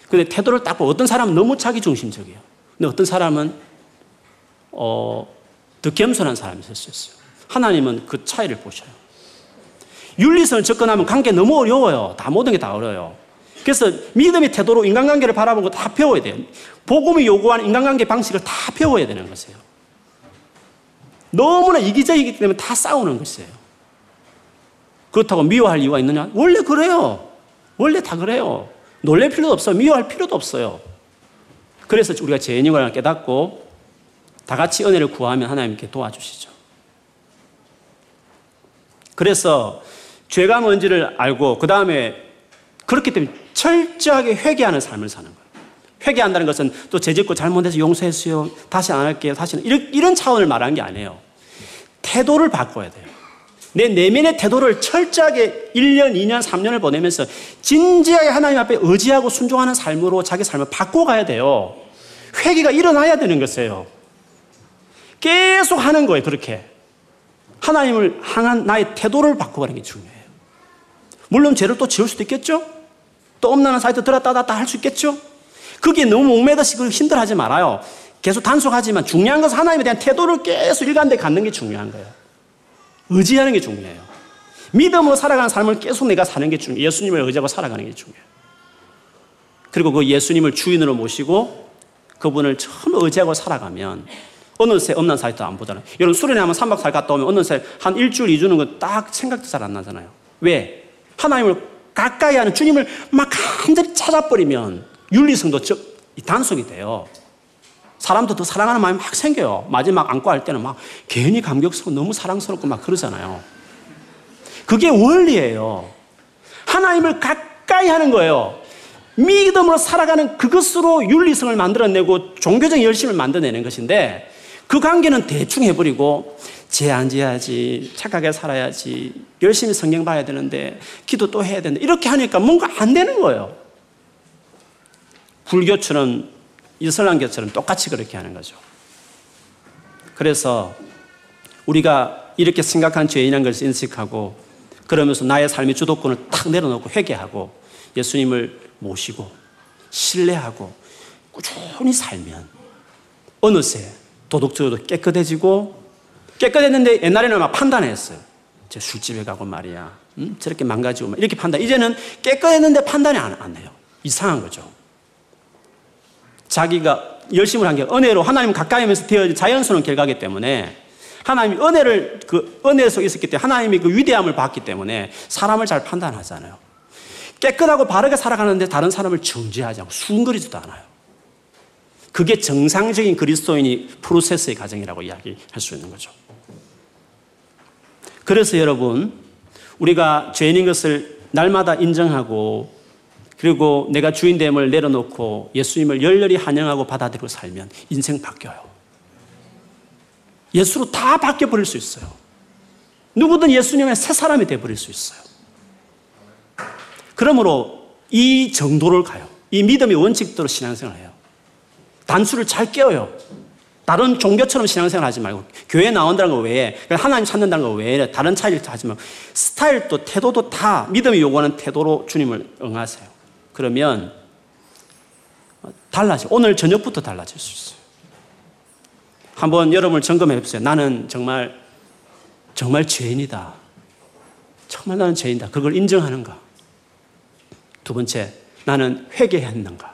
근데 태도를 딱 보고 어떤 사람은 너무 자기 중심적이에요. 근데 어떤 사람은 어, 더 겸손한 사람이 있을 수 있어요. 하나님은 그 차이를 보셔요. 윤리성을 접근하면 관계 너무 어려워요. 다 모든 게 다 어려워요. 그래서 믿음의 태도로 인간관계를 바라보고 다 배워야 돼요. 복음이 요구하는 인간관계 방식을 다 배워야 되는 것이에요. 너무나 이기적이기 때문에 다 싸우는 것이에요. 그렇다고 미워할 이유가 있느냐? 원래 그래요. 원래 다 그래요. 놀랄 필요도 없어요. 미워할 필요도 없어요. 그래서 우리가 죄인임을 깨닫고 다 같이 은혜를 구하면 하나님께 도와주시죠. 그래서 죄가 뭔지를 알고 그 다음에 그렇기 때문에 철저하게 회개하는 삶을 사는 거예요. 회개한다는 것은 또 죄짓고 잘못해서 용서했어요. 다시 안 할게요. 다시는 이런, 이런 차원을 말하는 게 아니에요. 태도를 바꿔야 돼요. 내 내면의 태도를 철저하게 1년, 2년, 3년을 보내면서 진지하게 하나님 앞에 의지하고 순종하는 삶으로 자기 삶을 바꿔가야 돼요. 회개가 일어나야 되는 것이에요. 계속 하는 거예요, 그렇게. 하나님을 향한 나의 태도를 바꿔가는 게 중요해요. 물론 죄를 또 지을 수도 있겠죠? 또 엄난한 사이트 들었다 놨다 할 수 있겠죠? 그게 너무 목매듯이 힘들어하지 말아요. 계속 단속하지만 중요한 것은 하나님에 대한 태도를 계속 일관되게 갖는 게 중요한 거예요. 의지하는 게 중요해요. 믿음으로 살아가는 삶을 계속 내가 사는 게 중요해요. 예수님을 의지하고 살아가는 게 중요해요. 그리고 그 예수님을 주인으로 모시고 그분을 처음 의지하고 살아가면 어느새 엄난 사이트 안 보잖아요. 여러분 수련회 하면 3박 4일 갔다 오면 어느새 한 일주일, 이주는 딱 생각도 잘 안 나잖아요. 왜? 하나님을 가까이 하는 주님을 막 완전히 찾아버리면 윤리성도 단속이 돼요. 사람도 더 사랑하는 마음이 막 생겨요. 마지막 안고 할 때는 막 괜히 감격스럽고 너무 사랑스럽고 막 그러잖아요. 그게 원리예요. 하나님을 가까이 하는 거예요. 믿음으로 살아가는 그것으로 윤리성을 만들어내고 종교적 열심을 만들어내는 것인데 그 관계는 대충 해버리고 죄안 지어야지 착하게 살아야지 열심히 성경 봐야 되는데 기도 또 해야 되는데 이렇게 하니까 뭔가 안 되는 거예요. 불교처럼 이슬람교처럼 똑같이 그렇게 하는 거죠. 그래서 우리가 이렇게 심각한 죄인한 것을 인식하고 그러면서 나의 삶의 주도권을 탁 내려놓고 회개하고 예수님을 모시고 신뢰하고 꾸준히 살면 어느새 도덕적으로 깨끗해지고 깨끗했는데 옛날에는 막 판단했어요. 저 술집에 가고 말이야. 음? 저렇게 망가지고 이렇게 판단. 이제는 깨끗했는데 판단이 안, 안 해요. 이상한 거죠. 자기가 열심을 한 게 은혜로 하나님 가까이 하면서 되어진 자연스러운 결과기 때문에 하나님이 은혜를 그 은혜 속에 있었기 때문에 하나님이 그 위대함을 봤기 때문에 사람을 잘 판단하잖아요. 깨끗하고 바르게 살아가는데 다른 사람을 정죄하지 않고 수근거리지도 않아요. 그게 정상적인 그리스도인이 프로세스의 과정이라고 이야기할 수 있는 거죠. 그래서 여러분, 우리가 죄인인 것을 날마다 인정하고 그리고 내가 주인됨을 내려놓고 예수님을 열렬히 환영하고 받아들이고 살면 인생 바뀌어요. 예수로 다 바뀌어버릴 수 있어요. 누구든 예수님의 새 사람이 되어버릴 수 있어요. 그러므로 이 정도를 가요. 이 믿음의 원칙대로 신앙생활을 해요. 단수를 잘 깨어요. 다른 종교처럼 신앙생활 하지 말고 교회 나온다는 거 외에 하나님 찾는다는 거 외에 다른 차이를 하지 말고 스타일도 태도도 다 믿음이 요구하는 태도로 주님을 응하세요. 그러면 달라져. 오늘 저녁부터 달라질 수 있어요. 한번 여러분을 점검해 보세요. 나는 정말 정말 죄인이다. 정말 나는 죄인이다. 그걸 인정하는가? 두 번째, 나는 회개했는가?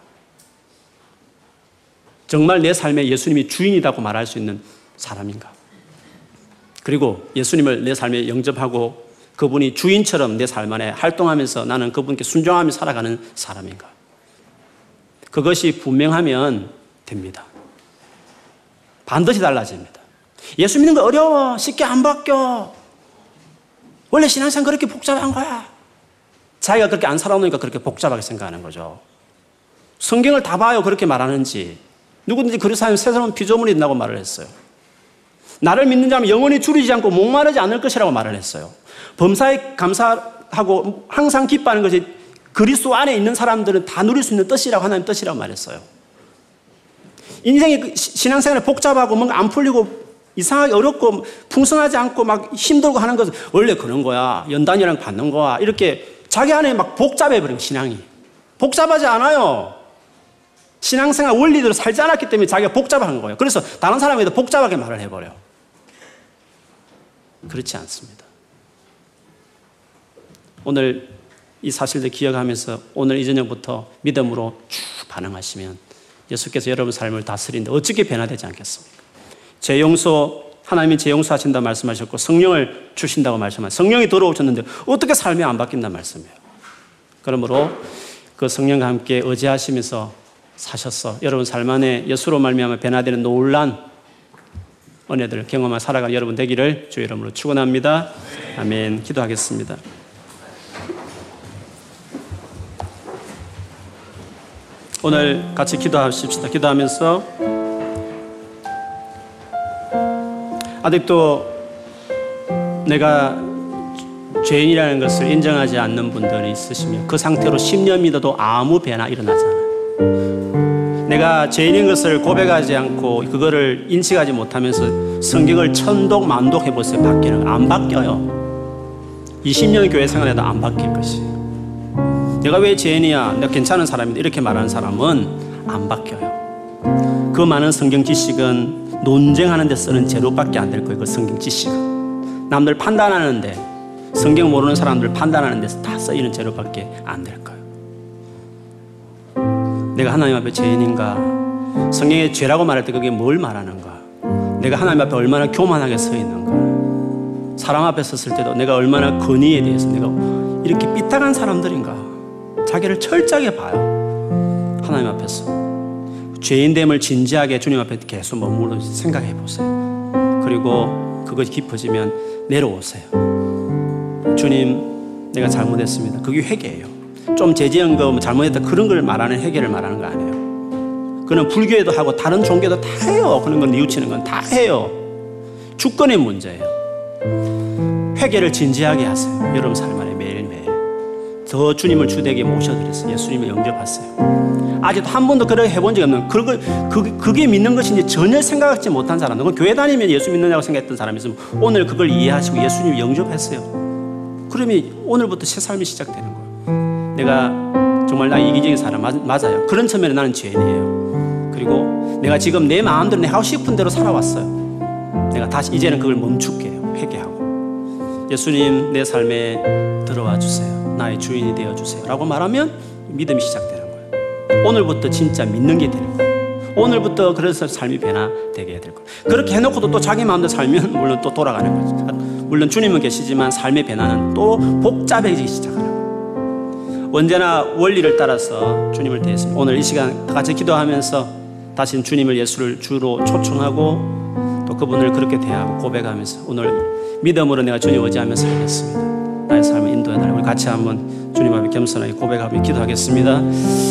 정말 내 삶에 예수님이 주인이라고 말할 수 있는 사람인가? 그리고 예수님을 내 삶에 영접하고 그분이 주인처럼 내 삶 안에 활동하면서 나는 그분께 순종하며 살아가는 사람인가? 그것이 분명하면 됩니다. 반드시 달라집니다. 예수 믿는 거 어려워. 쉽게 안 바뀌어. 원래 신앙생활 그렇게 복잡한 거야. 자기가 그렇게 안 살아오니까 그렇게 복잡하게 생각하는 거죠. 성경을 다 봐요. 그렇게 말하는지. 누구든지 그리스도 하면 새 사람은 피조물이 된다고 말을 했어요. 나를 믿는 자면 영원히 줄이지 않고 목마르지 않을 것이라고 말을 했어요. 범사에 감사하고 항상 기뻐하는 것이 그리스도 안에 있는 사람들은 다 누릴 수 있는 뜻이라고 하나님 뜻이라고 말했어요. 인생이 그 신앙생활이 복잡하고 뭔가 안 풀리고 이상하게 어렵고 풍성하지 않고 막 힘들고 하는 것은 원래 그런 거야. 연단이랑 받는 거야. 이렇게 자기 안에 막 복잡해버린 신앙이. 복잡하지 않아요. 신앙생활 원리대로 살지 않았기 때문에 자기가 복잡한 거예요. 그래서 다른 사람에도 복잡하게 말을 해버려. 그렇지 않습니다. 오늘 이 사실들 기억하면서 오늘 이 저녁부터 믿음으로 쭉 반응하시면 예수께서 여러분 삶을 다스리는데 어떻게 변화되지 않겠습니까? 제 용서 하나님이 제 용서하신다 말씀하셨고 성령을 주신다고 말씀하셨 성령이 들어오셨는데 어떻게 삶이 안 바뀐다 말씀이에요. 그러므로 그 성령과 함께 의지하시면서 사셨어. 여러분 삶 안에 예수로 말미암아 변화되는 놀란 은혜들 경험하 살아가는 여러분 되기를 주 이름으로 축원합니다. 아멘. 기도하겠습니다. 오늘 같이 기도하십시다. 기도하면서 아직도 내가 죄인이라는 것을 인정하지 않는 분들이 있으시면 그 상태로 10년 믿어도 아무 변화 일어나잖아요. 내가 죄인인 것을 고백하지 않고 그거를 인식하지 못하면서 성경을 천독 만독 해 보세요. 바뀌는 안 바뀌어요. 20년 교회 생활에도 안 바뀔 것이에요. 내가 왜 죄인이야? 내가 괜찮은 사람인데 이렇게 말하는 사람은 안 바뀌어요. 그 많은 성경 지식은 논쟁하는 데 쓰는 재료밖에 안 될 거예요. 그 성경 지식은. 남들 판단하는데 성경 모르는 사람들 판단하는 데서 다 쓰이는 재료밖에 안 될 거예요. 내가 하나님 앞에 죄인인가? 성경에 죄라고 말할 때 그게 뭘 말하는가? 내가 하나님 앞에 얼마나 교만하게 서 있는가? 사람 앞에 섰을 때도 내가 얼마나 권위에 대해서 내가 이렇게 삐딱한 사람들인가? 자기를 철저하게 봐요. 하나님 앞에서. 죄인됨을 진지하게 주님 앞에 계속 머물러 생각해 보세요. 그리고 그것이 깊어지면 내려오세요. 주님, 내가 잘못했습니다. 그게 회개예요. 좀 제지한 거뭐 잘못했다 그런 걸 말하는 회개를 말하는 거 아니에요. 그는 불교에도 하고 다른 종교도 다 해요. 그런 건 뉘우치는 건 다 해요. 주권의 문제예요. 회개를 진지하게 하세요. 여러분 삶. 더 주님을 주되게 모셔드렸어요. 예수님을 영접했어요. 아직도 한 번도 그렇게 해본 적이 없는, 그걸, 그, 그게 믿는 것인지 전혀 생각하지 못한 사람, 그 교회 다니면 예수 믿느냐고 생각했던 사람이 있으면 오늘 그걸 이해하시고 예수님 영접했어요. 그러면 오늘부터 새 삶이 시작되는 거예요. 내가 정말 나 이기적인 사람 맞, 맞아요. 그런 측면에 나는 죄인이에요. 그리고 내가 지금 내 마음대로 내 하고 싶은 대로 살아왔어요. 내가 다시 이제는 그걸 멈출게요. 회개하고. 예수님 내 삶에 들어와 주세요. 나의 주인이 되어 주세요. 라고 말하면 믿음이 시작되는 거예요. 오늘부터 진짜 믿는 게 되는 거예요. 오늘부터 그래서 삶이 변화되게 될 거예요. 그렇게 해놓고도 또 자기 마음대로 살면 물론 또 돌아가는 거죠. 물론 주님은 계시지만 삶의 변화는 또 복잡해지기 시작하는 거예요. 언제나 원리를 따라서 주님을 대했습니다. 오늘 이 시간 같이 기도하면서 다시 주님을 예수를 주로 초청하고 또 그분을 그렇게 대하고 고백하면서 오늘 믿음으로 내가 주님 의지하며 살겠습니다. 나의 삶을 인도해 달라. 우리 같이 한번 주님 앞에 겸손하게 고백하며 기도하겠습니다.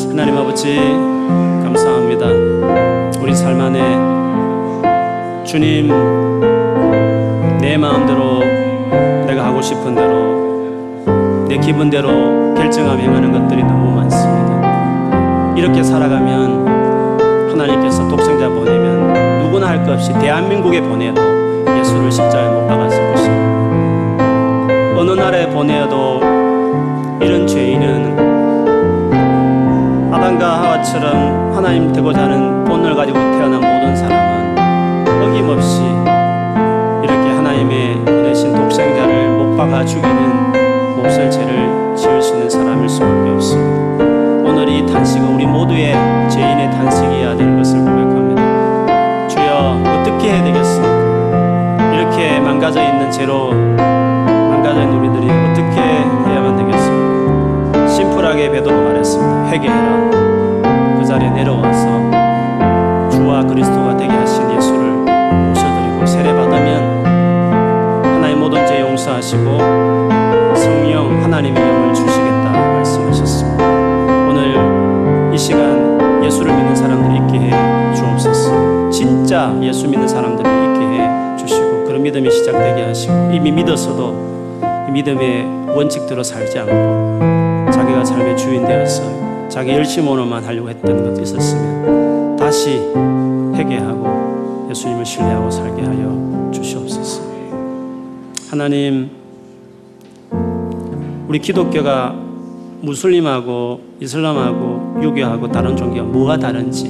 하나님 아버지 감사합니다. 우리 삶 안에 주님 내 마음대로 내가 하고 싶은 대로 내 기분대로 결정하며 행하는 것들이 너무 많습니다. 이렇게 살아가면 하나님께서 독생자 보내면 누구나 할 것 없이 대한민국에 보내도 예수를 십자가에 못 박았을 것입니다. 어느 나라에 보내도 이런 죄인은 아담과 하와처럼 하나님 되고자 하는 본을 가지고 태어난 모든 사람은 어김없이 이렇게 하나님의 보내신 독생자를 못 박아 죽이는 몹쓸 죄를 지을 수 있는 사람일 수밖에 없습니다. 오늘 이 단식은 우리 모두의 죄인의 단식이어야 될 것을 고백합니다. 주여 어떻게 해야 되겠습니까? 이렇게 망가져 있는 죄로 되겠습니까? 심플하게 베드로 말했습니다. 회개해라. 그 자리에 내려와서 주와 그리스도가 되게 하신 예수를 모셔드리고 세례 받으면 하나님 모든 죄 용서하시고 성령 하나님의 영을 주시겠다 말씀하셨습니다. 오늘 이 시간 예수를 믿는 사람들이 있게 해 주옵소서. 진짜 예수 믿는 사람들이 있게 해 주시고 그런 믿음이 시작되게 하시고 이미 믿었어도 이 믿음의 원칙대로 살지 않고 삶의 주인 되어서 자기 열심으로만 하려고 했던 것도 있었으면 다시 회개하고 예수님을 신뢰하고 살게 하여 주시옵소서. 하나님, 우리 기독교가 무슬림하고 이슬람하고 유교하고 다른 종교가 뭐가 다른지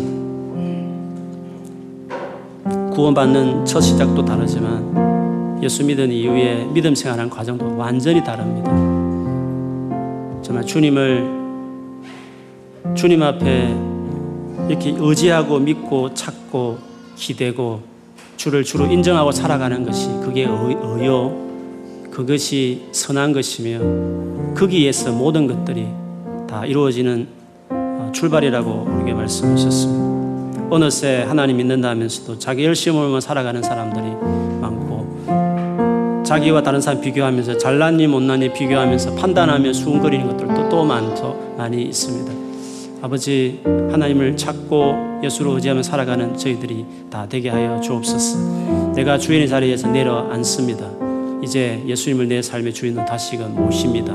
구원받는 첫 시작도 다르지만 예수 믿은 이후에 믿음 생활하는 과정도 완전히 다릅니다. 정말 주님을 주님 앞에 이렇게 의지하고 믿고 찾고 기대고 주를 주로 인정하고 살아가는 것이 그게 의, 의요 그것이 선한 것이며 거기에서 모든 것들이 다 이루어지는 어, 출발이라고 우리에게 말씀하셨습니다. 어느새 하나님 믿는다 하면서도 자기 열심으로만 살아가는 사람들이 자기와 다른 사람 비교하면서 잘났니 못났니 비교하면서 판단하며 수군거리는 것들도 또 많도 많이 있습니다. 아버지 하나님을 찾고 예수를 의지하며 살아가는 저희들이 다 되게 하여 주옵소서. 내가 주인의 자리에서 내려앉습니다. 이제 예수님을 내 삶의 주인으로 다시금 모십니다.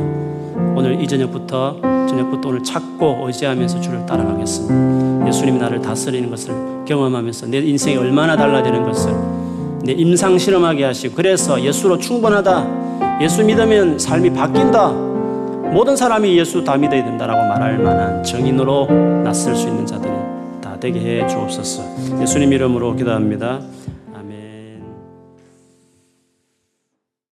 오늘 이 저녁부터 저녁부터 오늘 찾고 의지하면서 주를 따라가겠습니다. 예수님이 나를 다스리는 것을 경험하면서 내 인생이 얼마나 달라지는 것을 내 임상 실험하게 하시고 그래서 예수로 충분하다. 예수 믿으면 삶이 바뀐다. 모든 사람이 예수 다 믿어야 된다라고 말할 만한 정인으로 낯설 수 있는 자들이 다 되게 해 주옵소서. 예수님 이름으로 기도합니다.